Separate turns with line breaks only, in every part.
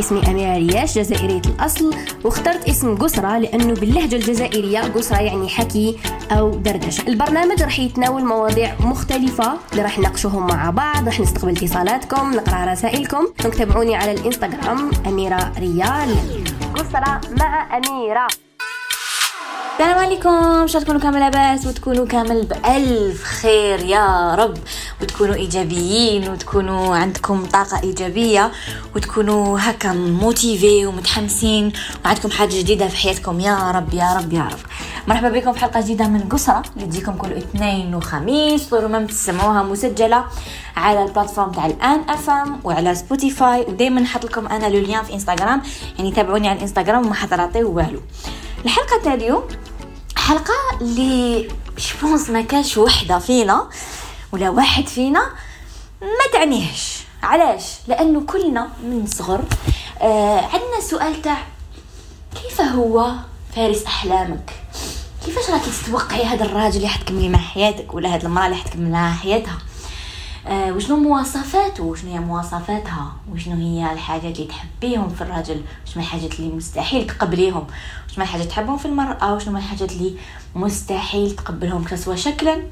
اسمي أميرة رياش جزائرية الأصل. واخترت اسم قسرة لأنه باللهجة الجزائرية قسرة يعني حكي أو دردشة. البرنامج راح يتناول مواضيع مختلفة اللي راح نناقشوهم مع بعض راح نستقبل اتصالاتكم نقرأ رسائلكم. تابعوني على الإنستغرام أميرة ريال. قسرة مع أميرة.
السلام عليكم شو تكونوا كامل لاباس وتكونوا كامل بألف خير يا رب. وتكونوا إيجابيين وتكونوا عندكم طاقة إيجابية وتكونوا هكا motivé ومتحمسين وعندكم حاجة جديدة في حياتكم. يا رب يا رب يا رب. مرحبا بكم في حلقة جديدة من قصرة. اللي تجيكم كل اثنين وخميس. ما تسمعوها مسجلة على ال plateforme تاع الآن اف ام وعلى سبوتيفاي ودائما نحط لكم أنا le lien في انستغرام يعني تابعوني على الانستغرام وما حضراتيو والو. الحلقة تاع اليوم حلقة اللي شبونس ما كاش وحدة فينا. ولا واحد فينا ما تعنيهش. علاش؟ لأنه كلنا من صغر آه عندنا سؤال تاع كيف هو فارس أحلامك؟ كيفاش راكي تتوقعي هذا الراجل اللي حتكملي مع حياتك ولا هذه المرأة اللي حتكمل معها حياتها؟ آه وشنو مواصفاته وشنو هي مواصفاتها؟ وشنو هي الحاجات اللي تحبيهم في الرجل وشنو الحاجات اللي مستحيل تقبليهم؟ وشنو الحاجات تحبهم في المرأة؟ وشنو الحاجات اللي مستحيل تقبلهم سواء شكلا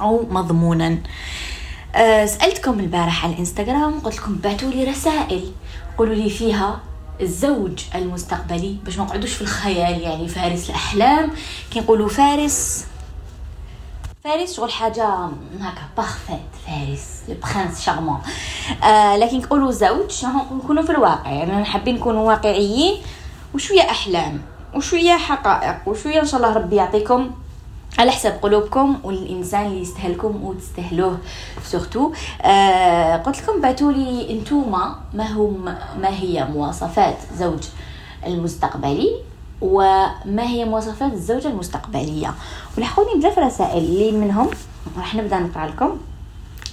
أو مضمونا. أه سألتكم البارح على الإنستغرام قلت لكم بعتوا لي رسائل. قولوا لي فيها الزوج المستقبلي باش ما نقعدوش في الخيال يعني فارس الأحلام. كي نقولوا فارس فارس شغل حاجة هكا parfaite فارس ال prince charmant آه لكن نقولوا زوج نكونوا في الواقع يعني حابين نكونوا واقعيين. وشوية أحلام وشوية حقائق وشوية إن شاء الله ربي يعطيكم على حسب قلوبكم والإنسان اللي يستاهلكم وتستاهلوه. سورتو آه قلت لكم بعتوا لي انتوما ما هم ما هي مواصفات زوج المستقبلي وما هي مواصفات الزوجة المستقبلية. ولحقوني بزاف رسائل. اللي منهم راح نبدأ نقرأ لكم.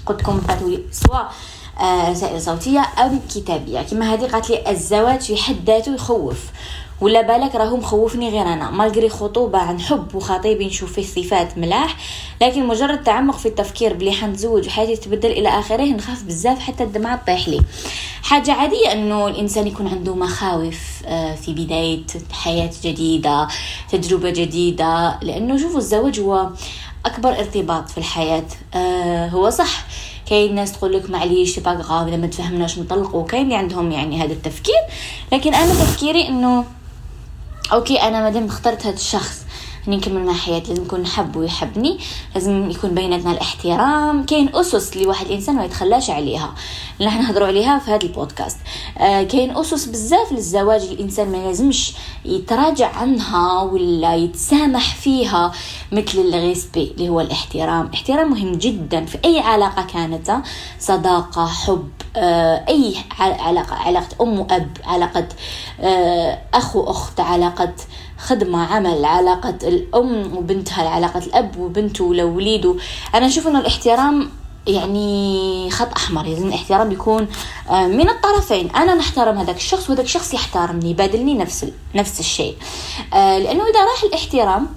قلت لكم بعتوا لي سواء آه رسائل صوتية أو كتابية. كما هذه قالت لي الزواج في حد ذاته يخوف. ولا بالك راهو مخوفني غير أنا. مالغري خطوبة عن حب وخطيبي نشوف فيه صفات ملاح لكن مجرد تعمق في التفكير بلي حنتزوج وحياتي تبدل إلى آخره نخاف بزاف حتى الدمعة تطيح لي. حاجة عادية إنه الإنسان يكون عنده مخاوف آه، في بداية حياة جديدة تجربة جديدة لأنه شوفوا الزواج هو أكبر ارتباط في الحياة. آه، هو صح كاين ناس تقول لك معليش pas grave اذا ما تفهمناش نطلقوا كاين اللي عندهم يعني هذا التفكير. لكن أنا تفكيري إنه okay أنا مادام اخترت هذا الشخص اني نكمل مع حياتي لازم نكون نحب ويحبني لازم يكون بيناتنا الاحترام. كاين أسس لواحد الإنسان ما يتخلاش عليها اللي إحنا نهضروا عليها في هذا البودكاست. آه كاين أسس بزاف للزواج الإنسان ما لازمش يتراجع عنها ولا يتسامح فيها مثل الغيسبي اللي هو الاحترام. الاحترام مهم جدا في أي علاقة كانت صداقة حب آه أي علاقة علاقة أم وأب علاقة آه أخ وأخت علاقة خدمة عمل علاقة الأم وبنتها علاقة الأب وبنته ولولاده أنا أشوف أن الاحترام يعني خط أحمر لازم الاحترام يكون آه، من الطرفين. أنا نحترم هذاك الشخص وهذاك الشخص يحترمني يبادلني نفس نفس الشيء. آه، لأنه إذا راح الاحترام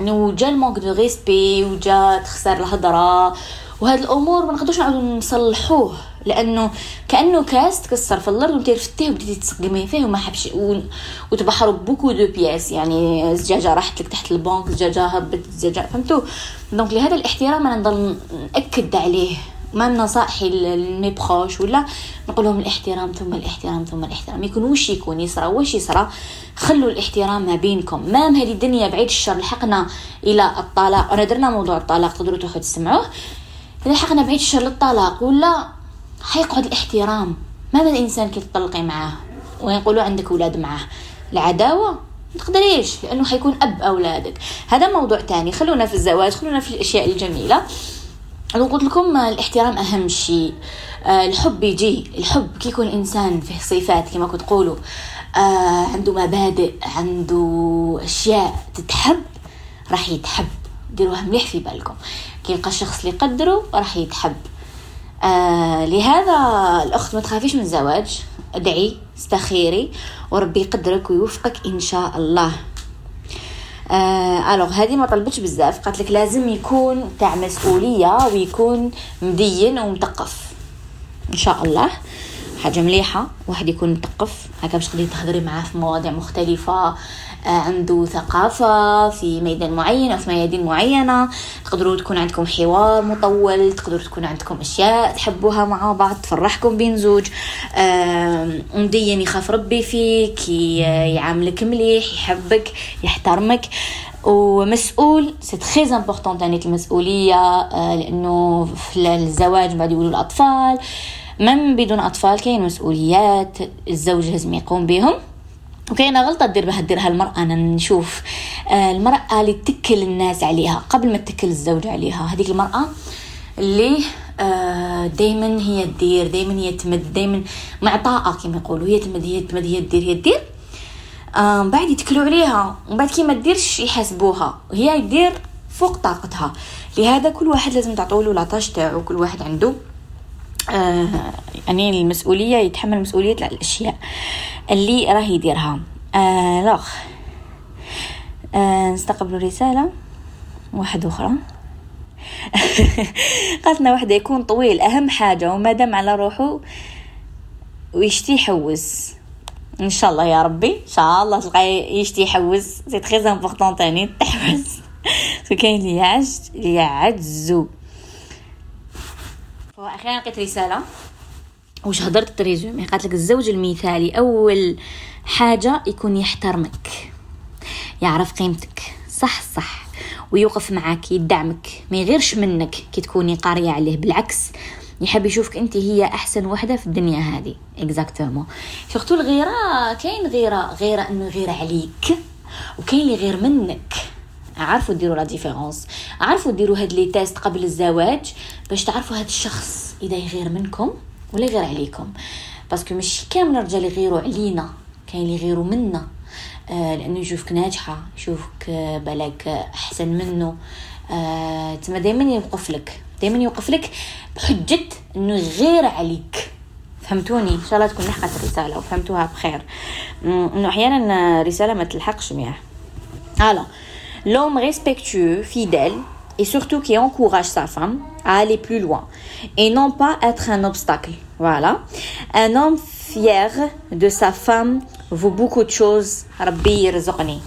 إنه جا ال manque de respect وجا تخسر الهضرة وهاد الأمور ما نقدروش نعاودو نصلحوه. لأنه كأنه كاس تكسر في الأرض وانت رفتيه وبديتي تسقمي فيه وما حبش وتبحروا beaucoup de pièces. يعني زجاجه راحت لك تحت البنك زجاجه هبط زجاجه فهمتوا donc لهذا الاحترام أنا نضل نأكد عليه. ما نصائحي لمي بروش ولا نقول لهم الاحترام ثم الاحترام ثم الاحترام. يكون وش يكون يصرى وش يصرى خلوا الاحترام ما بينكم. مام هذه الدنيا بعيد الشر. لحقنا إلى الطلاق. أنا درنا موضوع الطلاق تقدروا تاخذوا تسمعوه. لحقنا بعيد الشر للطلاق ولا حيقعد الاحترام. ماذا الانسان كي تطلقي معاه؟ ويقولوا عندك أولاد معاه. العداوة؟ ما تقدريش لأنه حيكون أب أولادك. هذا موضوع تاني. خلونا في الزواج خلونا في الأشياء الجميلة. أنا قلت لكم الاحترام أهم شيء. آه، الحب يجي. الحب كي يكون الإنسان فيه صفات كما كنت تقولوا. آه، عنده مبادئ عنده أشياء تتحب راح يتحب. ديروها مليح في بالكم. كي يلقى الشخص اللي يقدره راح يتحب. آه لهذا الأخت ما تخافيش من الزواج. ادعي استخيري وربي يقدرك ويوفقك إن شاء الله. آه الوغ هذه ما طلبتش بزاف. قالت لك لازم يكون تاع مسؤوليه ويكون مدين ومثقف. إن شاء الله. حاجة مليحه واحد يكون مثقف. هكا باش تقدري تهضري معاه في مواضيع مختلفة آه، عنده ثقافة في ميدان معين أو في ميادين معينة. تقدروا تكون عندكم حوار مطول تقدروا تكون عندكم أشياء تحبوها مع بعض تفرحكم بين زوج. مدين يخاف ربي فيك يعاملك مليح يحبك يحترمك. ومسؤول c'est très important المسؤوليه آه، لأنه في الزواج بعد يقولوا الأطفال. من بدون أطفال كاين مسؤوليات الزوج لازم يقوم بهم؟ وكاينة غلطة دير بها ديرها المرأة. أنا نشوف آه، المرأة اللي تكل الناس عليها قبل ما تكل الزوج عليها هذيك المرأة اللي آه، دايما هي تدير دايما هي تمد دايما معطاءة كما يقولوا. هي تمد هي تمد هي تدير هي تدير. من بعد يتكلوا عليها. ومن بعد كي ما تديرش يحاسبوها. وهي يدير فوق طاقتها. لهذا كل واحد لازم تعطوله لاطاج تاعو كل واحد عنده آه يعني المسؤولية يتحمل مسؤولية الأشياء اللي راه يديرها. آه لاخ آه نستقبل رسالة واحد أخرى. قالتنا واحدة يكون طويل أهم حاجة وما دام على روحه ويشتي يحوس إن شاء الله يا ربي إن شاء الله تلقى يشتي يحوس c'est très important تاني تحوس كاين اللي يعجزو وأخيرا لقيت رسالة وش هضرت très aimée قالت لك الزوج المثالي أول حاجة يكون يحترمك يعرف قيمتك. صح صح. ويوقف معك يدعمك ما يغيرش منك كي تكوني قارية عليه. بالعكس يحب يشوفك أنت هي أحسن وحدة في الدنيا هذه. exactement surtout الغيره كاين غيرة غيرة إنه يغير عليك وكاين اللي يغير منك. عارفوا ديروا la différence عارفوا ديروا هاد les tests قبل الزواج باش تعرفوا هاد الشخص إذا يغير منكم ولا يغير عليكم. parce que مش كامل الرجال يغيروا علينا كاين اللي يغيروا منا. آه لأنه يشوفك ناجحة يشوفك آه بالك أحسن منه. آه تما دائما يوقف لك. دائما يوقف لك بحجة إنه يغير عليك. فهمتوني؟ إن شاء الله تكون لحقت الرسالة وفهمتوها بخير. إنه أحيانا رساله ما تلحقش مياه. alors l'homme respectueux fidèle et surtout qui encourage sa femme à aller plus loin et non pas être un obstacle. Voilà. Un homme fier de sa femme vaut beaucoup de choses. ربي يرزقني.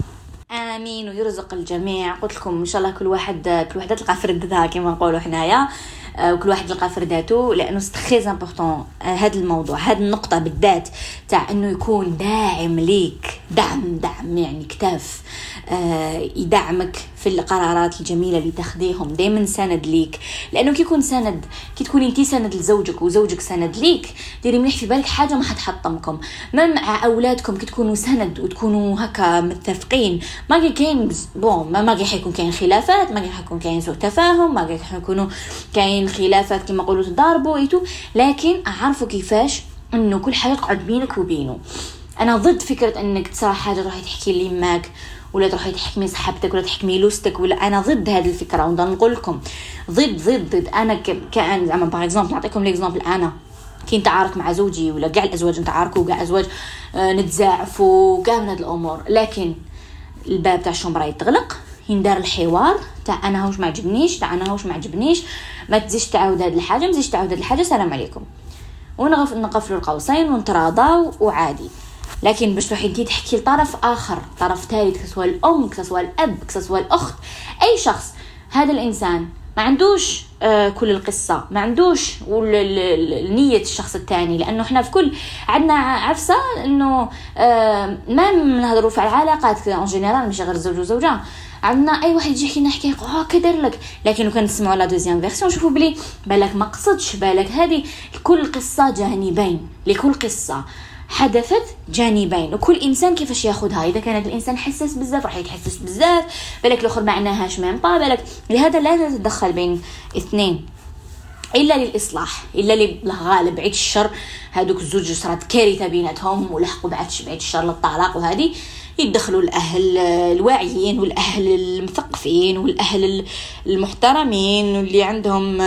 امين ويرزق الجميع قلت لكم ان شاء الله كل واحد كل وحده تلقى فردتها كما نقولوا حنايا وكل واحد يلقى فرداته لأنه très important هذا الموضوع هذه النقطه بالذات تاع انه يكون داعم ليك دعم دعم يعني كتاف آه يدعمك في القرارات الجميلة اللي تاخذيهم دائما سند ليك. لأنه كي يكون سند كي تكوني انت سند لزوجك وزوجك سند ليك ديري مليح في بالك حاجة ما حتحطمكم. ما مع أولادكم كي تكونوا سند وتكونوا هكا متفقين ما كاين bon ما ما حيكون كاين خلافات ما حيكون كاين سوء تفاهم ما حيكونوا كاين خلافات كما نقولوا تضاربوا et tout. لكن أعرفوا كيفاش إنه كل حاجة تقعد بينك وبينه. أنا ضد فكرة إنك تصرا حاجة تروحي تحكي ليماك ولا تروحي تحكي لصاحبتك ولا تحكي للوستك ولا أنا ضد هذه الفكرة. ونضل نقول لكم ضد ضد ضد. أنا كأن زعما par exemple نعطيكم l'exemple أنا. كي نتعارك مع زوجي ولا كاع الأزواج نتعاركوا كاع أزواج آه، نتزاعفوا كاع من هاد الأمور. لكن الباب تاع ال chambre يتغلق يندار الحوار تاع أنا هوش ما عجبنيش تاع أنا هوش ما عجبنيش. ما تزيدش تعاود هاد الحاجة ما تزيدش تعاود هاد الحاجة السلام عليكم. ونغف نقفلوا القوسين ونتراضاو وعادي. لكن باش تروحي تحكي لطرف آخر طرف ثالث سواء الأم سواء الأب سواء الأخت أي شخص. هذا الإنسان ما عندوش آه كل القصة ما عندوش نية الشخص الثاني لأنه إحنا في كل عندنا عفسة إنه آه ما نهضروا في العلاقات en général مش غير الزوج وزوجة. عندنا أي واحد يجي يحكي لنا حكايه آه كدر لك. لكن كان نسمعوا la deuxième version نشوفوا بلي بالك ما قصدش بالك هذه كل قصة جانبين لكل قصة. حدثت جانبين. وكل إنسان كيفاش ياخذها؟ إذا كان الإنسان حساس بزاف راح يتحسس بزاف. بالك الأخر معناهاش ميم با بالك لهذا لا تتدخل بين اثنين. إلا للإصلاح إلا للغالب بعيد الشر. هذوك الزوج صارت كارثة بيناتهم ولحقوا بعد بعيد الشر للطلاق وهذه يدخلوا الأهل الواعيين والأهل المثقفين والأهل المحترمين واللي عندهم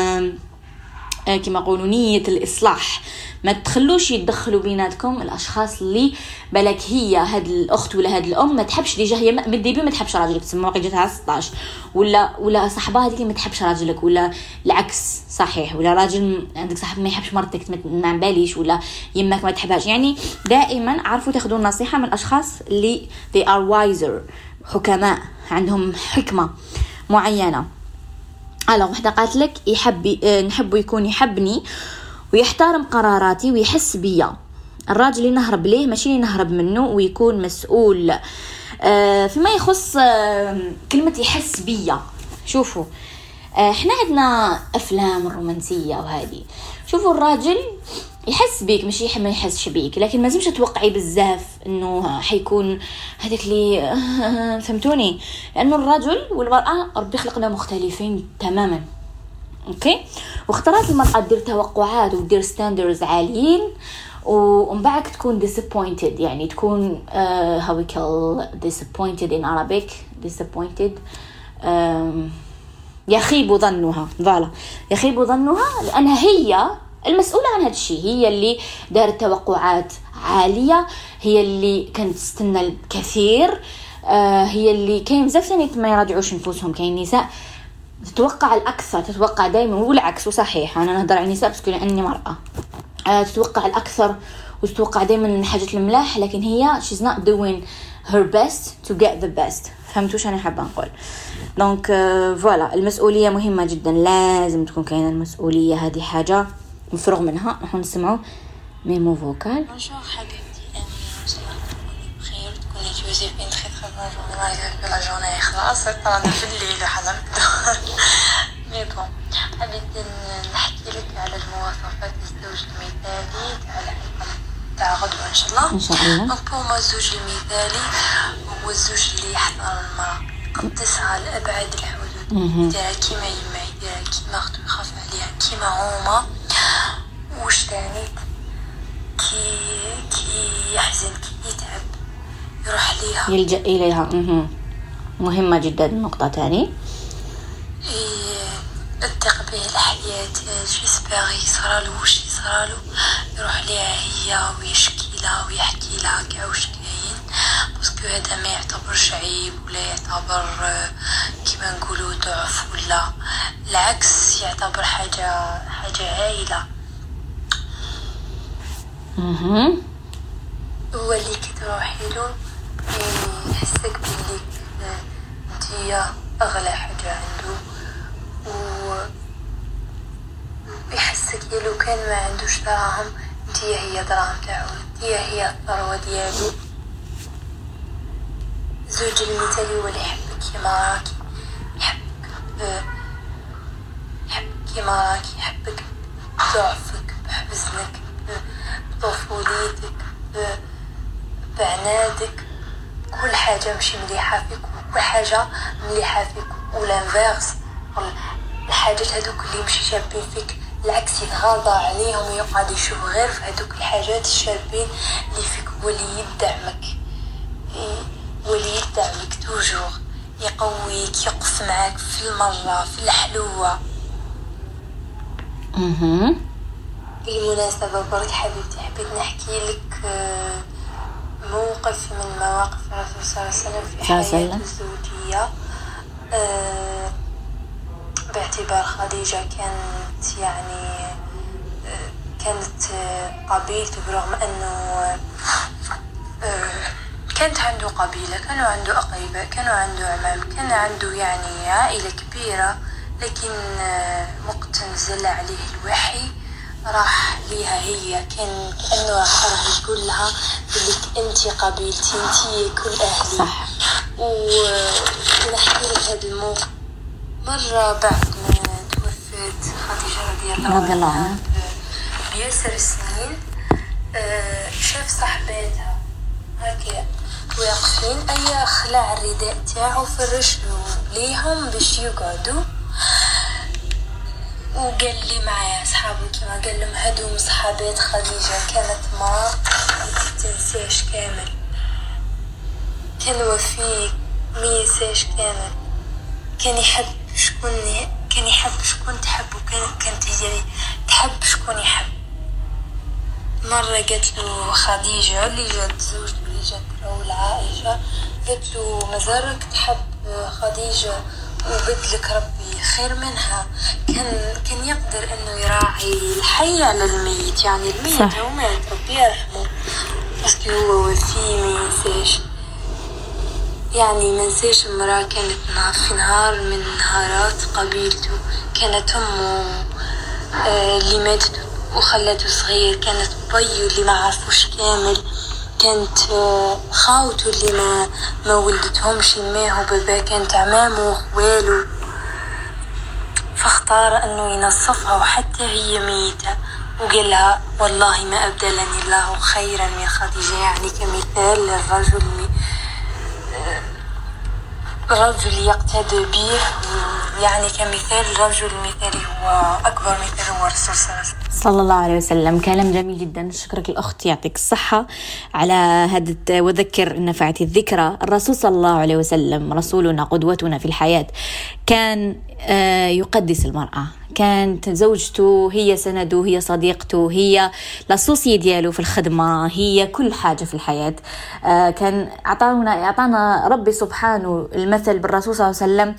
كما يقولوا نية الإصلاح. ما تخلوش يتدخلوا بيناتكم الأشخاص اللي بالك هي هاد الأخت ولا هاد الأم ما تحبش déjà هي من ال début ما تحبش راجلك تسمى جاتها 16 ولا ولا صاحبها هذيك ما تحبش راجلك ولا العكس صحيح. ولا راجل عندك صاحب ما يحبش مرتك ما باليش ولا يمك ما تحبهاش. يعني دائما عرفوا تاخذوا النصيحة من الأشخاص اللي they are wiser حكماء عندهم حكمة معينة. alors وحده قالت لك يحب آه، نحبه يكون يحبني ويحترم قراراتي ويحس بيا. الراجل اللي نهرب ليه؟ ماشي اللي نهرب منه ويكون مسؤول. آه فيما يخص آه كلمة يحس بيا. شوفوا إحنا عندنا أفلام رومانسية وهذه. شوفوا الراجل يحس بيك ماشي ما يحسش بيك لكن ما زمش توقعي بزاف إنه حيكون هذاك اللي فهمتوني؟ لأنه الرجل والمرأة ربي خلقنا مختلفين تماما. OK؟ واختارت المرأة دير توقعات ودير standards عاليين ومن بعد تكون disappointed يعني تكون uh, how we call disappointed in Arabic disappointed um, يخيب ظنها voilà. يخيب ظنها لأنها هي المسؤولة عن هذا الشيء هي اللي دارت توقعات عالية هي اللي كانت تستنى الكثير آه هي اللي كاين بزاف ما يراجعوش نفوسهم كاين نساء تتوقع الأكثر تتوقع دائما والعكس وصحيح أنا نهضر على النساء بس لأني مرأة. آه، تتوقع الأكثر وتتوقع دائما الحاجات الملاح لكن هي she's not doing her best to get the best. فهمتوا شو أنا حابة نقول. donc voilà المسؤولية مهمة جدا لازم تكون كاينة المسؤولية هذه حاجة مفروغ منها نحن نسمعوا mémo vocal.
جوزيفين très très bonne journée malgré la journée خلاص رانا في الليل mais bon حبيت نحكي لك على المواصفات الزوج المثالي تاع تاع غدوة ان شاء الله
ان شاء الله
donc pour الزوج المثالي هو الزوج اللي يحترم المرأة قدسها لأبعد الحدود يديرها كيما يما يديرها كيما اختو يخاف عليها كيما هما وش تاني؟ كي كي يحزن كي يتعب يروح ليها.
يلجأ إليها. مهمة جدا. النقطة تاني.
الثق به الحياة. j'espère يصرالو وش يصرالو يروح ليها هي ويشكي لها ويحكي لها كاع وش كاين. parce que هذا ما يعتبرش عيب ولا يعتبر كيما نقولو ضعف ولا. العكس يعتبر حاجة حاجة هايلة هو اللي كي تروحي له يحسك بلي انتيا أغلى حاجة عنده. و يحسك لو كان ما عندوش دراهم انتيا هي دراهم تاعو انتيا هي الثروة ديالو. زوج المثالي هو اللي يحبك كيما راكي يحبك يحبك كيما راكي يحبك بضعفك بحزنك بطفوليتك بعنادك كل حاجة ماشي مليحة فيك وكل حاجة مليحة فيك ولانفيرس الحاجات هذوك اللي مشي شابين فيك العكس يتغاضى عليهم ويقعد يشوف غير في هذوك الحاجات الشابين اللي فيك هو يدعمك. هو يدعمك توجور يقويك يقف معاك في المرة في الحلوة. بالمناسبة برك حبيبتي حبيت نحكي لك آه موقف من مواقف الرسول صلى الله عليه وسلم في حياته الزوجية. آه باعتبار خديجة كانت يعني آه كانت قبيلته برغم أنه كانت عنده قبيلة كانوا عنده أقرباء كانوا عنده عمام كان عنده يعني عائلة كبيرة لكن وقت نزل عليه الوحي. راح ليها هي. كان كانه راح راح يقول لها بلك أنت قبيلتي انت كل أهلي.
صح.
ونحكي لك هذا الموقف. مرة بعد ما توفت خديجة رضي الله
عنها
بيسر سنين آه، شاف صاحباتها هكا واقفين. أي خلع الرداء تاعو فرش ليهم باش يقعدوا. وقال لي معايا صحابي كما قال لهم هادو صحابات خديجة كانت ما تنساش كامل. كان وفي ميساش كامل. كان يحب شكون كان يحب شكون تحب وكان كانت هي تحب شكون يحب. مرة قالت له خديجة اللي جات زوجته اللي جات أول عائشة قالت له مازالك تحب خديجة؟ وبدلك ربي خير منها. كان كان يقدر إنه يراعي الحي على الميت يعني الميت صح. هو مات ربي يرحمه. بس هو وفي ما ينساش. يعني ما نساش امرأة كانت في نهار من نهارات قبيلته. كانت أمه آه اللي ماتت وخلته صغير كانت بيو اللي ما عرفوش كامل. كانت آه خاوته اللي ما ما ولدتهمش ماه وبابا كانت عمامه وخوالو. فاختار إنه ينصفها وحتى هي ميتة. وقالها والله ما أبدلني الله خيرا من خديجة. يعني كمثال للرجل رجل يقتدى به. يعني كمثال رجل مثالي هو أكبر مثال هو الرسول صلى الله عليه وسلم.
صلى الله عليه وسلم. كلام جميل جدا. شكرك الأخت يعطيك الصحة. على هذا وذكر نفعت الذكرى. الرسول صلى الله عليه وسلم رسولنا قدوتنا في الحياة كان يقدس المرأة. كانت زوجته هي سنده هي صديقته هي لاسوسي ديالو في الخدمة هي كل حاجة في الحياة. آه، كان أعطانا أعطانا ربي سبحانه المثل بالرسول صلى الله عليه وسلم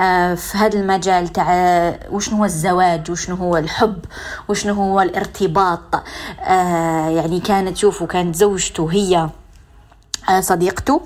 آه، في هذا المجال تاع وشنو هو الزواج وشنو هو الحب وشنو هو الارتباط. يعني كانت شوفوا كانت زوجته هي صديقته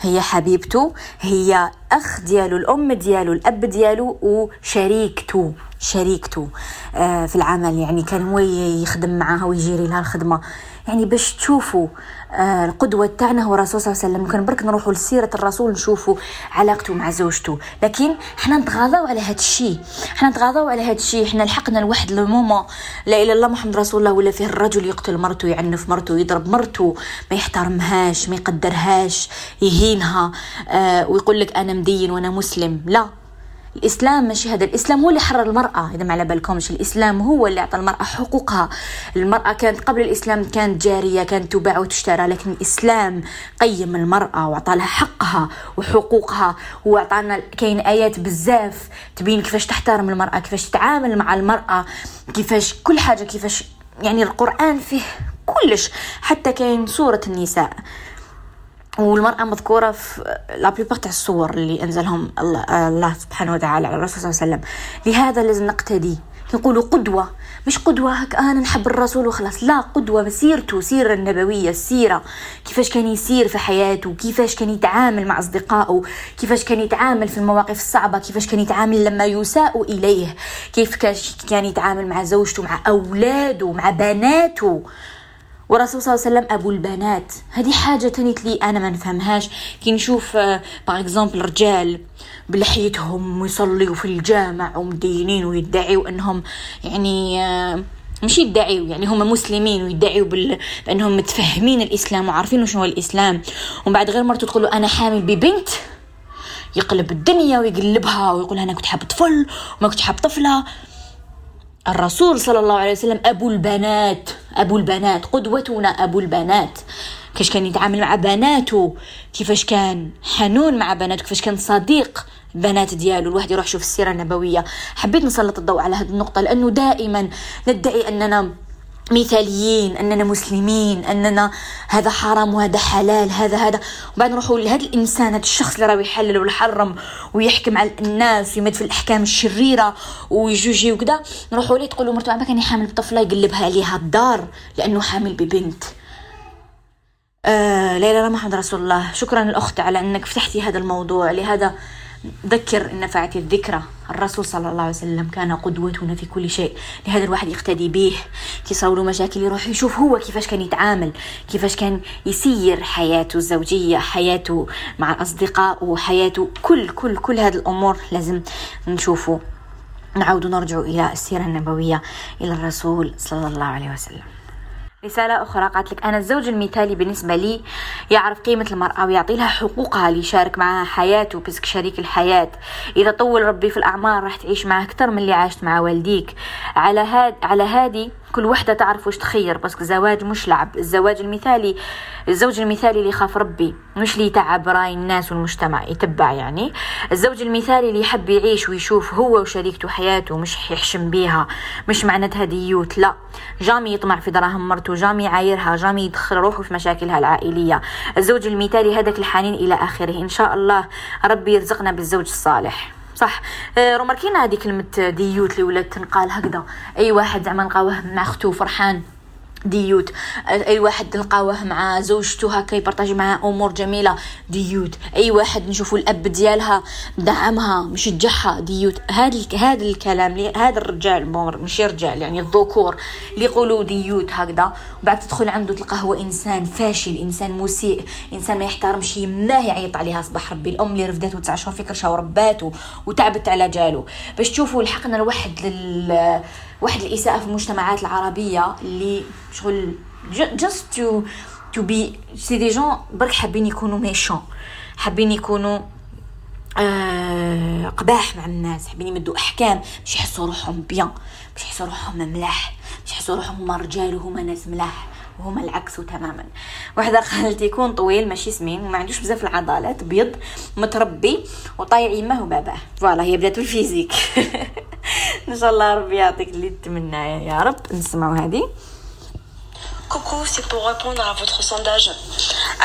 هي حبيبته هي أخ ديالو الأم ديالو الأب ديالو وشريكته شريكته. آه، في العمل يعني كان هو يخدم معاها ويجيري لها الخدمة. يعني باش تشوفوا آه، القدوة تاعنا هو الرسول صلى الله عليه وسلم. كان برك نروحوا لسيرة الرسول نشوفوا علاقته مع زوجته. لكن حنا نتغاضوا على هذا الشيء حنا نتغاضوا على هذا الشيء حنا لحقنا لواحد الموما لا إله إلا الله محمد رسول الله ولا فيه الرجل يقتل مرته يعنف مرته يضرب مرته ما يحترمهاش ما يقدرهاش يهينها آه ويقول لك أنا مدين وأنا مسلم. لا. الإسلام ماشي هذا الإسلام هو اللي حرر المرأة. إذا ما على بالكمش الإسلام هو اللي أعطى المرأة حقوقها. المرأة كانت قبل الإسلام كانت جارية كانت تباع وتشترى لكن الإسلام قيم المرأة وأعطى لها حقها وحقوقها وأعطانا كاين آيات بزاف تبين كيفاش تحترم المرأة كيفاش تتعامل مع المرأة كيفاش كل حاجة كيفاش يعني القرآن فيه كلش. حتى كاين سورة النساء. والمرأة مذكورة في لا تاع الصور اللي أنزلهم الله, الله سبحانه وتعالى على الرسول صلى الله عليه وسلم. لهذا لازم نقتدي. نقولوا قدوة. مش قدوة هك أنا نحب الرسول وخلاص. لا قدوة. سيرته سيرة النبوية السيرة. كيفاش كان يسير في حياته كيفاش كان يتعامل مع أصدقائه كيفاش كان يتعامل في المواقف الصعبة كيفاش كان يتعامل لما يساء إليه كيف كان يتعامل مع زوجته مع أولاده مع بناته. والرسول صلى الله عليه وسلم أبو البنات. هذه حاجة تانيت لي أنا ما نفهمهاش. كي نشوف par exemple رجال بلحيتهم ويصليوا في الجامع ومتدينين ويدعيوا أنهم يعني آه، مش يدعيوا يعني هم مسلمين ويدعيوا بال... بأنهم متفهمين الإسلام وعارفين شنو هو الإسلام. ومن بعد غير مرته تقول أنا حامل ببنت يقلب الدنيا ويقلبها ويقول أنا كنت حاب طفل وما كنت حاب طفلة. الرسول صلى الله عليه وسلم أبو البنات أبو البنات قدوتنا أبو البنات. كيفاش كان يتعامل مع بناته؟ كيفاش كان حنون مع بناته؟ كيفاش كان صديق البنات ديالو؟ الواحد يروح يشوف السيرة النبوية. حبيت نسلط الضوء على هذه النقطة لأنه دائما ندعي أننا مثاليين أننا مسلمين أننا هذا حرام وهذا حلال هذا هذا. وبعد نروحوا لهذا الإنسان هذا الشخص اللي راه يحلل ويحرم ويحكم على الناس ويمد في الأحكام الشريرة ويجوجي وكذا نروحوا ليه؟ تقولوا مرته عمك كان حامل بطفلة يقلبها عليها الدار لأنه حامل ببنت. آه لا لا محمد رسول الله. شكرا الاخت على أنك فتحتي هذا الموضوع لهذا ذكر إن نفعت الذكرى. الرسول صلى الله عليه وسلم كان قدوتنا في كل شيء. لهذا الواحد يقتدي به. تصور مشاكل يروح يشوف هو كيفاش كان يتعامل كيفاش كان يسير حياته الزوجية حياته مع الأصدقاء وحياته كل كل كل هذه الأمور لازم نشوفه. نعود نرجع إلى السيرة النبوية إلى الرسول صلى الله عليه وسلم. رسالة أخرى قالت لك أنا الزوج المثالي بالنسبة لي يعرف قيمة المرأة ويعطي لها حقوقها ليشارك معها حياته بسك شريك الحياة. إذا طول ربي في الأعمار راح تعيش معه أكثر من اللي عاشت مع والديك. على هاد على هادي كل وحدة تعرف واش تخير بس الزواج مش لعب. الزواج المثالي الزوج المثالي اللي يخاف ربي مش اللي يتعب رأي الناس والمجتمع يتبع يعني. الزوج المثالي اللي يحب يعيش ويشوف هو وشريكته حياته مش يحشم بيها مش معناتها ديوت لا. jamais يطمع في دراهم مرته jamais يعايرها jamais يدخل روحه في مشاكلها العائلية. الزوج المثالي هذاك الحنين إلى آخره. إن شاء الله ربي يرزقنا بالزوج الصالح. صح. آه، روماركينا هذه كلمة ديوت اللي ولات تنقال هكذا. أي واحد زعما نلقاوه مع اختو فرحان. ديوت أي واحد نلقاوه مع زوجته هكا يبارطاجي معها أمور جميلة ديوت أي واحد نشوفوا الأب ديالها دعمها مشجعها ديوت هذا هذا الكلام هذا الرجال مش رجال يعني الذكور اللي يقولوا ديوت هكذا. وبعد تدخل عنده تلقاه هو إنسان فاشل إنسان مسيء إنسان ما يحترمش يماه يعيط عليها. صباح ربي الأم اللي رفدته تسع شهور في كرشها ورباته وتعبت على جاله. باش تشوفوا لحقنا الواحد لل واحد الإساءة في المجتمعات العربية اللي شغل just to to be c'est des gens برك حابين يكونوا méchants حابين يكونوا آه قباح مع الناس حابين يمدوا أحكام باش يحسوا روحهم bien باش يحسوا روحهم ملاح باش يحسوا روحهم هما رجال وهما ناس ملاح. وهما العكس تماما. وحده قالت يكون طويل ماشي سمين وما عندوش بزاف العضلات بيض متربي وطايع يمه وباباه فوالا هي بدات بال physique. إن شاء الله ربي يعطيك اللي تتمناه يا رب. نسمعوا هذه.
Coucou, c'est pour répondre à votre sondage.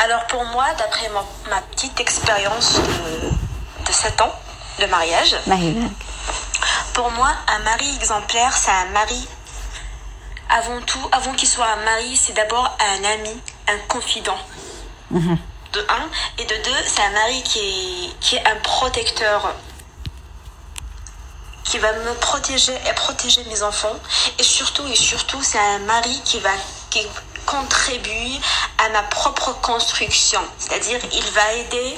Alors pour moi, d'après ma, ma, petite expérience de, de 7 ans de mariage, pour moi, un mari exemplaire, c'est un mari, avant tout, avant qu'il soit un mari, c'est d'abord un ami, un confident. -hmm. De un. Et de deux, c'est un mari qui est, qui est un protecteur qui va me protéger et protéger mes enfants. Et surtout, et surtout, c'est un mari qui va qui contribue à ma propre construction. C'est-à-dire, il va aider,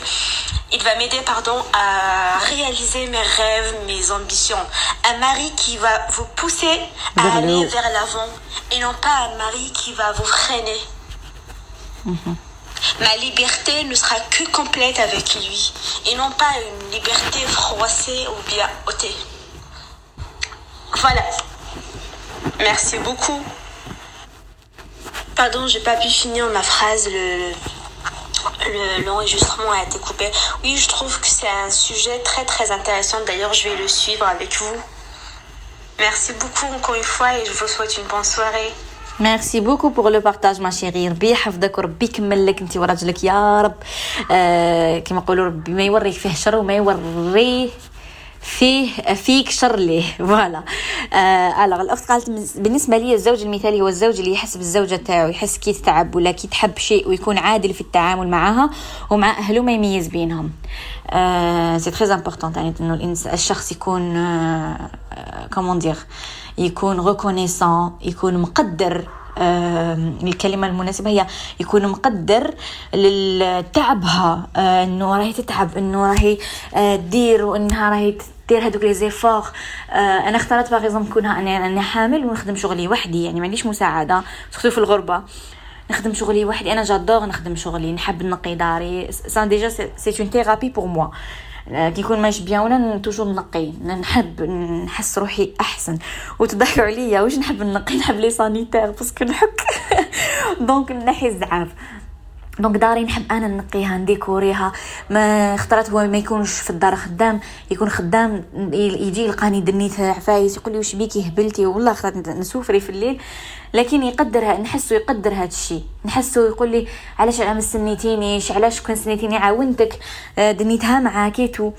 il va m'aider, pardon, à réaliser mes rêves, mes ambitions. Un mari qui va vous pousser à vers aller vers l'avant et non pas un mari qui va vous freiner. -hmm. Ma liberté ne sera que complète avec lui et non pas une liberté froissée ou bien ôtée. Voilà. Merci beaucoup. Pardon, j'ai pas pu finir ma phrase. Le, l'enregistrement a été coupé. Oui, je trouve que c'est un sujet très très intéressant. D'ailleurs, je vais le suivre avec vous. Merci beaucoup encore une fois et je vous souhaite une bonne soirée.
ميرسي بوكو بوغ لو بارطاج ما شيغي ربي يحفظك وربي يكمل لك انت وراجلك يا رب آه كما يقولوا ربي ما يوريك فيه شر وما يوريه فيه فيك شر ليه؟ voilà. آه الأخت قالت بالنسبة لي الزوج المثالي هو الزوج اللي يحس بالزوجة تاعو يحس كي تتعب ولا كي تحب شيء ويكون عادل في التعامل معها ومع أهله ما يميز بينهم. آه c'est très important يعني إنه الشخص يكون آه comment dire يكون reconnaissant يكون مقدر آه الكلمة المناسبة هي يكون مقدر لتعبها آه إنه راهي تتعب إنه راهي آه تدير وإنها راهي دير هذوك les efforts آه أنا خطرات par exemple نكون أنا أنا حامل ونخدم شغلي وحدي يعني ما عنديش مساعدة surtout في الغربة. نخدم شغلي وحدي أنا j'adore نخدم شغلي نحب نقي داري. ça déjà c'est une thérapie pour moi كي يكون ماشي bien ولا toujours نقي نحب نحس روحي أحسن. وتضحكوا عليا. واش نحب نقي نحب les sanitaires parce que نحك. donc نحي الزعاف. donc داري نحب أنا نقيها نديكوريها. ما خطرات هو ما يكونش في الدار خدام يكون خدام يجي يلقاني دنيت عفايس يقول لي واش بيكي هبلتي والله خطرات نسوفري في الليل. لكن يقدرها نحسه يقدر هذا الشيء نحسه يقول لي علاش ما سنيتينيش علاش كون سنيتيني عاونتك؟ دنيتها معاكيتو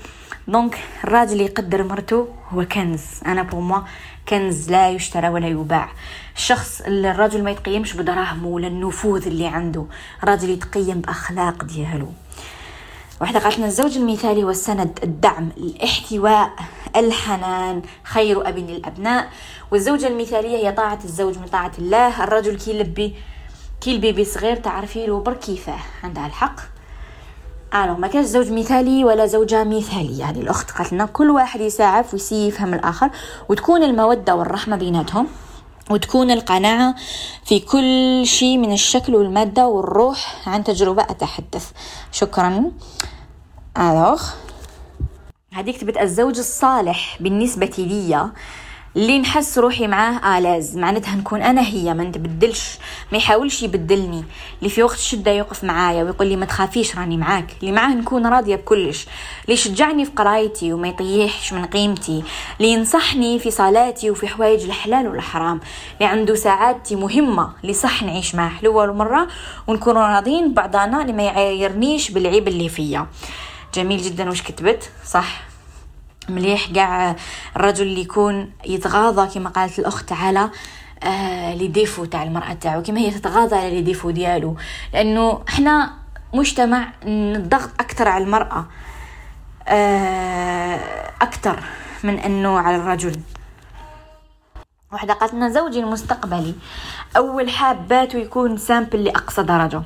donc الراجل يقدر مرته هو كنز. أنا pour moi كنز لا يشترى ولا يباع. الشخص الرجل ما يتقيمش بدراهمه ولا النفوذ اللي عنده. راجل يتقيم بأخلاق ديالو. واحدة قالت لنا الزوج المثالي هو السند الدعم الاحتواء الحنان خير أب للأبناء. والزوجة المثالية هي طاعة الزوج من طاعة الله. الرجل كي يلبي كي البيبي صغير تعرفي له برك كيفاه عندها الحق. ألو ما كانش زوج مثالي ولا زوجة مثالية. يعني الأخت قالت لنا كل واحد يساعف ويسي يفهم الآخر وتكون المودة والرحمة بيناتهم وتكون القناعة في كل شيء من الشكل والمادة والروح عن تجربة أتحدث. شكرا. ألوغ هذيك كتبت الزوج الصالح بالنسبة لي اللي نحس روحي معاه آلاز. معناتها نكون أنا هي ما نتبدلش ما يحاولش يبدلني. اللي في وقت الشده يوقف معايا ويقول لي ما تخافيش راني معاك. اللي معاه نكون راضية بكلش. اللي يشجعني في قرايتي وما يطيحش من قيمتي. اللي ينصحني في صلاتي وفي حوايج الحلال والحرام. اللي عنده سعادتي مهمة اللي صح نعيش معاه. حلوة مرة ونكون راضين بعضنا اللي ما يعايرنيش بالعيب اللي فيا. جميل جدا. وش كتبت؟ صح. مليح قاع الرجل اللي يكون يتغاضى كما قالت الأخت على آه لي ديفو تاع المرأة تاعو. كما هي تتغاضى على لي ديفو ديالو. لأنه إحنا مجتمع الضغط أكثر على المرأة آه أكثر من أنه على الرجل. واحدة قالت لنا زوجي المستقبلي. أول حاباته يكون سامبل لأقصى درجة.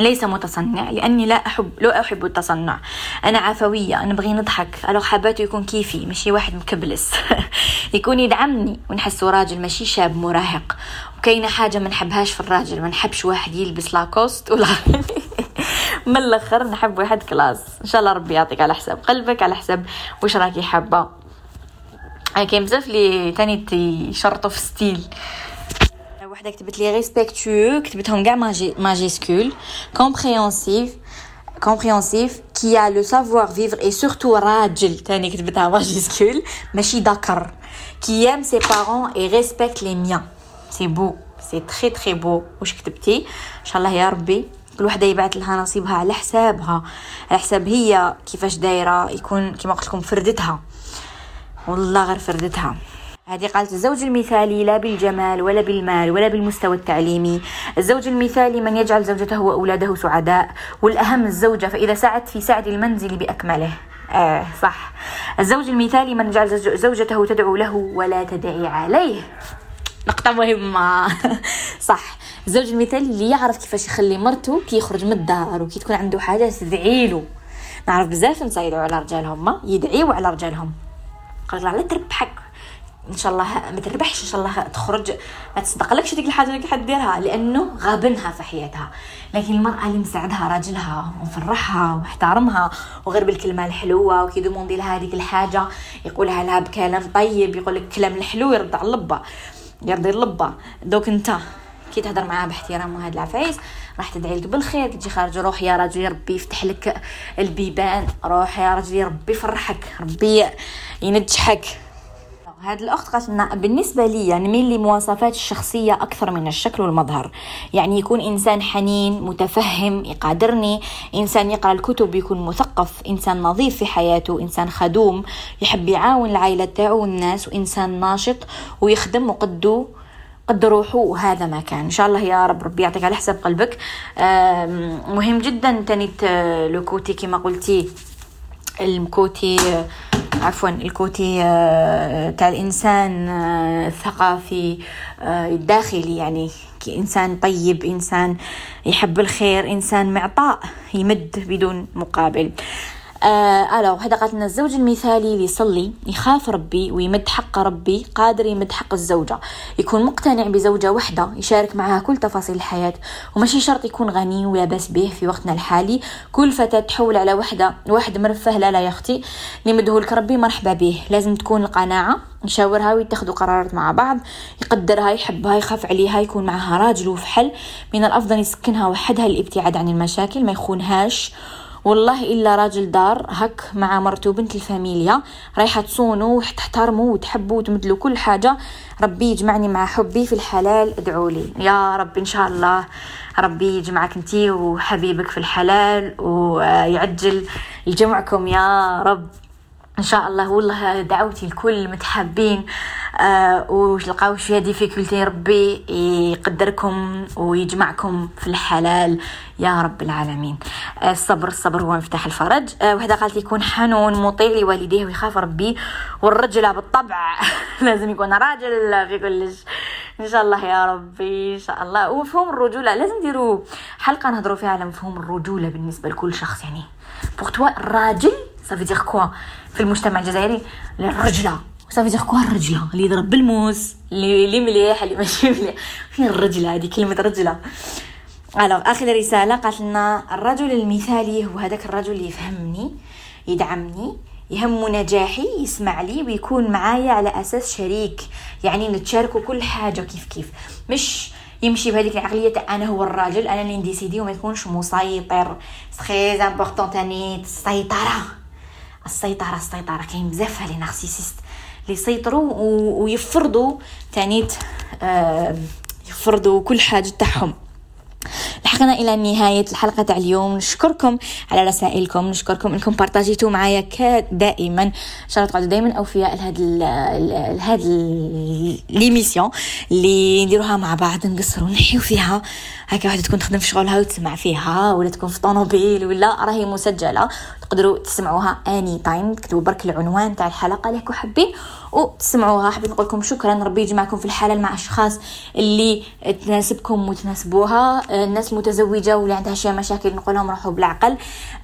ليس متصنع لأني لا أحب لا أحب التصنع. أنا عفوية نبغي نضحك. ألو حاباته يكون كيفي ماشي واحد مكبلس. يكون يدعمني ونحسه راجل ماشي شاب مراهق. وكاينه حاجة ما نحبهاش في الراجل. ما نحبش واحد يلبس لاكوست ولا من الأخر نحب واحد classe. إن شاء الله ربي يعطيك على حساب قلبك على حساب واش راكي حابه كاين بزاف لي تاني يشرطوا في style وحده كتبت لي respectueux كتبتهم كاع majuscule compréhensif compréhensif qui a le savoir-vivre et surtout راجل تاني كتبتها majuscule ماشي d'accord qui aime ses parents et respecte les miens c'est beau c'est très très beau واش كتبتي ان شاء الله يا ربي كل وحده يبعث لها نصيبها على حسابها على حساب هي كيفاش دايره يكون كيما قلت لكم فردتها والله غير فردتها هذه قالت الزوج المثالي لا بالجمال ولا بالمال ولا بالمستوى التعليمي. الزوج المثالي من يجعل زوجته وأولاده سعداء والأهم الزوجة فإذا سعت في سعد المنزل بأكمله. آه صح. الزوج المثالي من يجعل زوجته تدعو له ولا تدعي عليه. نقطة مهمة. صح. الزوج المثالي اللي يعرف كيفاش يخلي مرته كي يخرج من الدار وكي تكون عنده حاجة تدعي له نعرف بزاف نسا يدعوا على رجالهم يدعيوا على رجالهم. قال على تربحك. إن شاء الله ما تربحش إن شاء الله تخرج ما تصدقلكش ديك الحاجة اللي حديرها لأنه غابنها في حياتها. لكن المرأة اللي مساعدها راجلها ومفرحها واحترمها وغير بالكلمة الحلوة وكي demander لها هذيك الحاجة يقولها لها بكلام طيب يقول لك الكلام الحلو يرد على اللبة يرضي اللبة. دوك انت كي تهضر معاه باحترام وهاد العفايس راح تدعي لك بالخير تجي خارج روح يا رجل ربي يفتح لك البيبان روح يا رجل ربي يفرحك ربي ينجحك. هاد الأخت قالت بالنسبة لي يعني نميل لمواصفات الشخصية أكثر من الشكل والمظهر. يعني يكون إنسان حنين متفهم يقادرني. إنسان يقرأ الكتب يكون مثقف. إنسان نظيف في حياته إنسان خدوم. يحب يعاون العائلة تاعو والناس وإنسان ناشط ويخدم وقدو قد روحه. وهذا ما كان. إن شاء الله يا رب ربي يعطيك على حساب قلبك. مهم جدا تاني le côté كما قلتي. ال côté عفوا ال côté آه، تاع الإنسان آه، الثقافي آه، الداخلي يعني. إنسان طيب إنسان يحب الخير إنسان معطاء يمد بدون مقابل. آه ألا وحدة قالت لنا الزوج المثالي اللي يصلي يخاف ربي ويمد حق ربي قادر يمد حق الزوجة. يكون مقتنع بزوجة وحدة يشارك معها كل تفاصيل الحياة. وماشي شرط يكون غني ولا بأس به في وقتنا الحالي. كل فتاة تحول على وحدة واحد مرفه لا لا يخطي. اللي مدهولك ربي مرحبا به. لازم تكون القناعة نشاورها ويتخذوا قرارات مع بعض. يقدرها يحبها يخاف عليها يكون معها راجل وفحل. من الأفضل يسكنها وحدها للابتعاد عن المشاكل ما يخونهاش. والله إلا راجل دار هك مع مرته بنت الفاميليا رايحة تصونو وتحترمو وتحبو وتمدلو كل حاجة. ربي يجمعني مع حبي في الحلال ادعوا لي. يا رب إن شاء الله ربي يجمعك انتي وحبيبك في الحلال ويعجل جمعكم يا رب. إن شاء الله والله دعوتي لكل متحابين آه وتلقاو فيها ديفيكولتي ربي يقدركم ويجمعكم في الحلال يا رب العالمين. آه الصبر الصبر هو مفتاح الفرج. آه وحده قالت يكون حنون مطيع لوالديه ويخاف ربي والرجل بالطبع لازم يكون راجل. في كلش إن شاء الله يا ربي إن شاء الله. ومفهوم الرجولة لازم نديروا حلقة نهضروا فيها على مفهوم الرجولة بالنسبة لكل شخص يعني. pour toi الراجل ça veut dire quoi في المجتمع الجزائري الرجله ça veut dire quoi الرجلة؟ اللي يضرب بالموس اللي اللي مليح اللي ماشي مليح. فين الرجلة؟ هذه كلمة رجلة. alors آخر رسالة قالت لنا الرجل المثالي هو هذاك الرجل اللي يفهمني يدعمني يهمه نجاحي يسمع لي ويكون معايا على أساس شريك. يعني نتشاركوا كل حاجة كيف كيف. مش يمشي بهذيك العقلية تاع أنا هو الراجل أنا اللي نديسيدي وما يكونش مسيطر. سخي امبورطون تاني السيطره السيطرة السيطرة. كاين بزاف لي نارسيسيست اللي يسيطروا ويفرضوا تاني آه يفرضوا كل حاجة تاعهم. لحقنا إلى نهاية الحلقة تاع اليوم. نشكركم على رسائلكم. نشكركم إنكم بارطاجيتوا معايا كدائما. إن شاء الله تقعدوا دائما أوفياء لهاد لهاد les émissions اللي نديروها مع بعض نقصروا نحيو فيها. هكا واحدة تكون تخدم في شغلها وتسمع فيها ولا تكون في طوموبيل ولا راهي مسجلة. تقدروا تسمعوها any time تكتبوا برك العنوان تاع الحلقة اللي حابين. وتسمعوها حبيت نقول لكم شكرا. ربي يجمعكم في الحلال مع أشخاص اللي تناسبكم وتناسبوها. الناس متزوجة واللي عندها شي مشاكل نقول لهم روحوا بالعقل.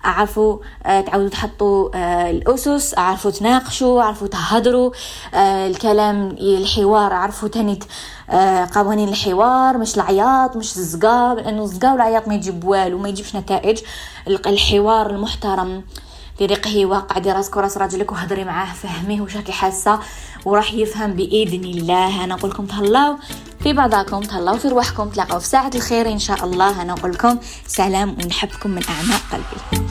عرفوا آه، تعودوا تحطوا آه، الأسس عرفوا تناقشوا عرفوا تهضروا آه، الكلام الحوار عرفوا تاني قوانين الحوار مش العياط مش الزقا لأنه الزقا والعياط ما يجيب والو ما يجيبش نتائج. الحوار المحترم ريقه واقع راسك وراس راجلك وهضري معاه فهميه وش راكي حاسة. وراح يفهم بإذن الله. أنا نقول لكم تهلاو. في بعضكم تهلاو في رواحكم تلاقوا في ساعة الخير إن شاء الله. أنا نقول لكم سلام ونحبكم من أعماق قلبي.